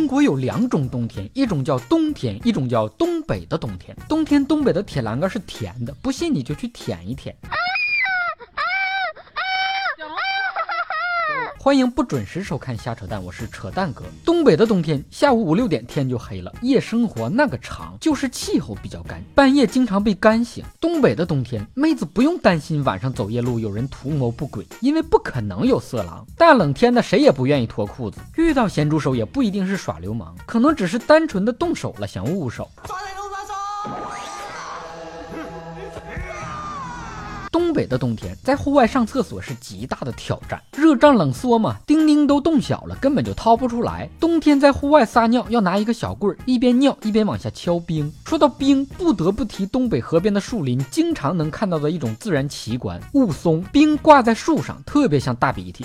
中国有两种冬天，一种叫冬天，一种叫东北的冬天。冬天东北的铁栏杆是甜的，不信你就去舔一舔。欢迎不准时收看瞎扯淡，我是扯淡哥。东北的冬天，下午五六点天就黑了，夜生活那个长，就是气候比较干，半夜经常被干醒。东北的冬天，妹子不用担心晚上走夜路有人图谋不轨，因为不可能有色狼。大冷天的，谁也不愿意脱裤子，遇到咸猪手也不一定是耍流氓，可能只是单纯的动手了，想捂捂手。东北的冬天，在户外上厕所是极大的挑战，热胀冷缩嘛，丁丁都冻小了，根本就掏不出来。冬天在户外撒尿要拿一个小棍儿，一边尿一边往下敲冰。说到冰，不得不提东北河边的树林经常能看到的一种自然奇观——雾凇。冰挂在树上，特别像大鼻涕。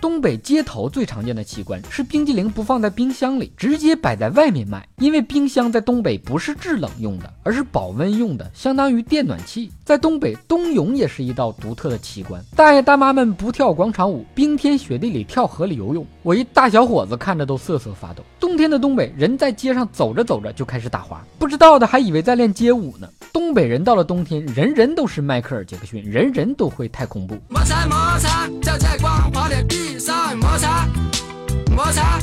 东北街头最常见的奇观是冰激凌不放在冰箱里，直接摆在外面卖。因为冰箱在东北不是制冷用的，而是保温用的，相当于电暖气。在东北，冬泳也是一道独特的奇观。大爷大妈们不跳广场舞，冰天雪地里跳河里游泳，我一大小伙子看着都瑟瑟发抖。冬天的东北，人在街上走着走着就开始打滑，不知道的还以为在练街舞呢。东北人到了冬天，人人都是迈克尔·杰克逊，人人都会太恐怖。摩擦摩擦，在光滑的地上摩擦摩擦。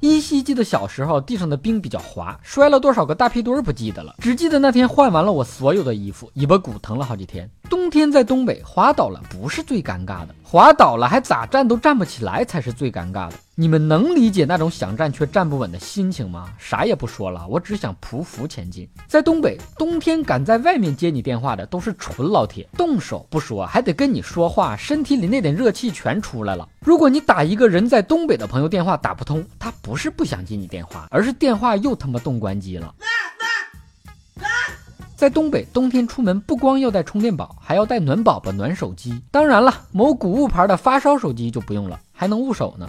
依稀记得小时候地上的冰比较滑，摔了多少个大屁墩儿不记得了，只记得那天换完了我所有的衣服，尾巴骨疼了好几天。冬天在东北滑倒了不是最尴尬的，滑倒了还咋站都站不起来才是最尴尬的。你们能理解那种想站却站不稳的心情吗？啥也不说了，我只想匍匐前进。在东北，冬天敢在外面接你电话的都是纯老铁，动手不说，还得跟你说话，身体里那点热气全出来了。如果你打一个人在东北的朋友电话打不通，他不是不想接你电话，而是电话又他妈冻关机了。在东北，冬天出门不光要带充电宝，还要带暖宝宝、暖手机。当然了，某谷物牌的发烧手机就不用了，还能捂手呢。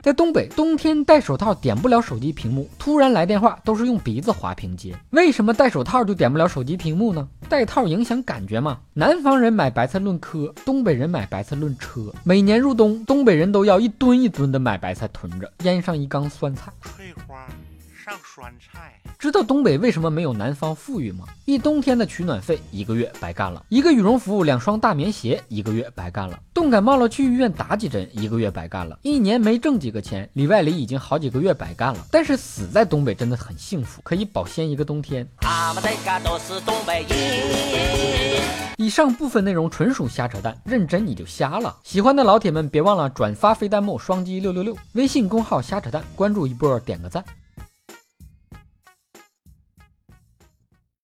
在东北，冬天戴手套点不了手机屏幕，突然来电话都是用鼻子划屏接。为什么戴手套就点不了手机屏幕呢？戴套影响感觉吗？南方人买白菜论颗，东北人买白菜论车。每年入冬，东北人都要一吨一吨的买白菜囤着，腌上一缸酸菜。翠花。上酸菜，知道东北为什么没有南方富裕吗？一冬天的取暖费一个月白干了，一个羽绒服、两双大棉鞋一个月白干了，冻感冒了去医院打几针一个月白干了，一年没挣几个钱，里外里已经好几个月白干了。但是死在东北真的很幸福，可以保鲜一个冬天。都是东北人。以上部分内容纯属瞎扯淡，认真你就瞎了。喜欢的老铁们别忘了转发飞弹幕双击六六六，微信公号瞎扯淡，关注一波点个赞。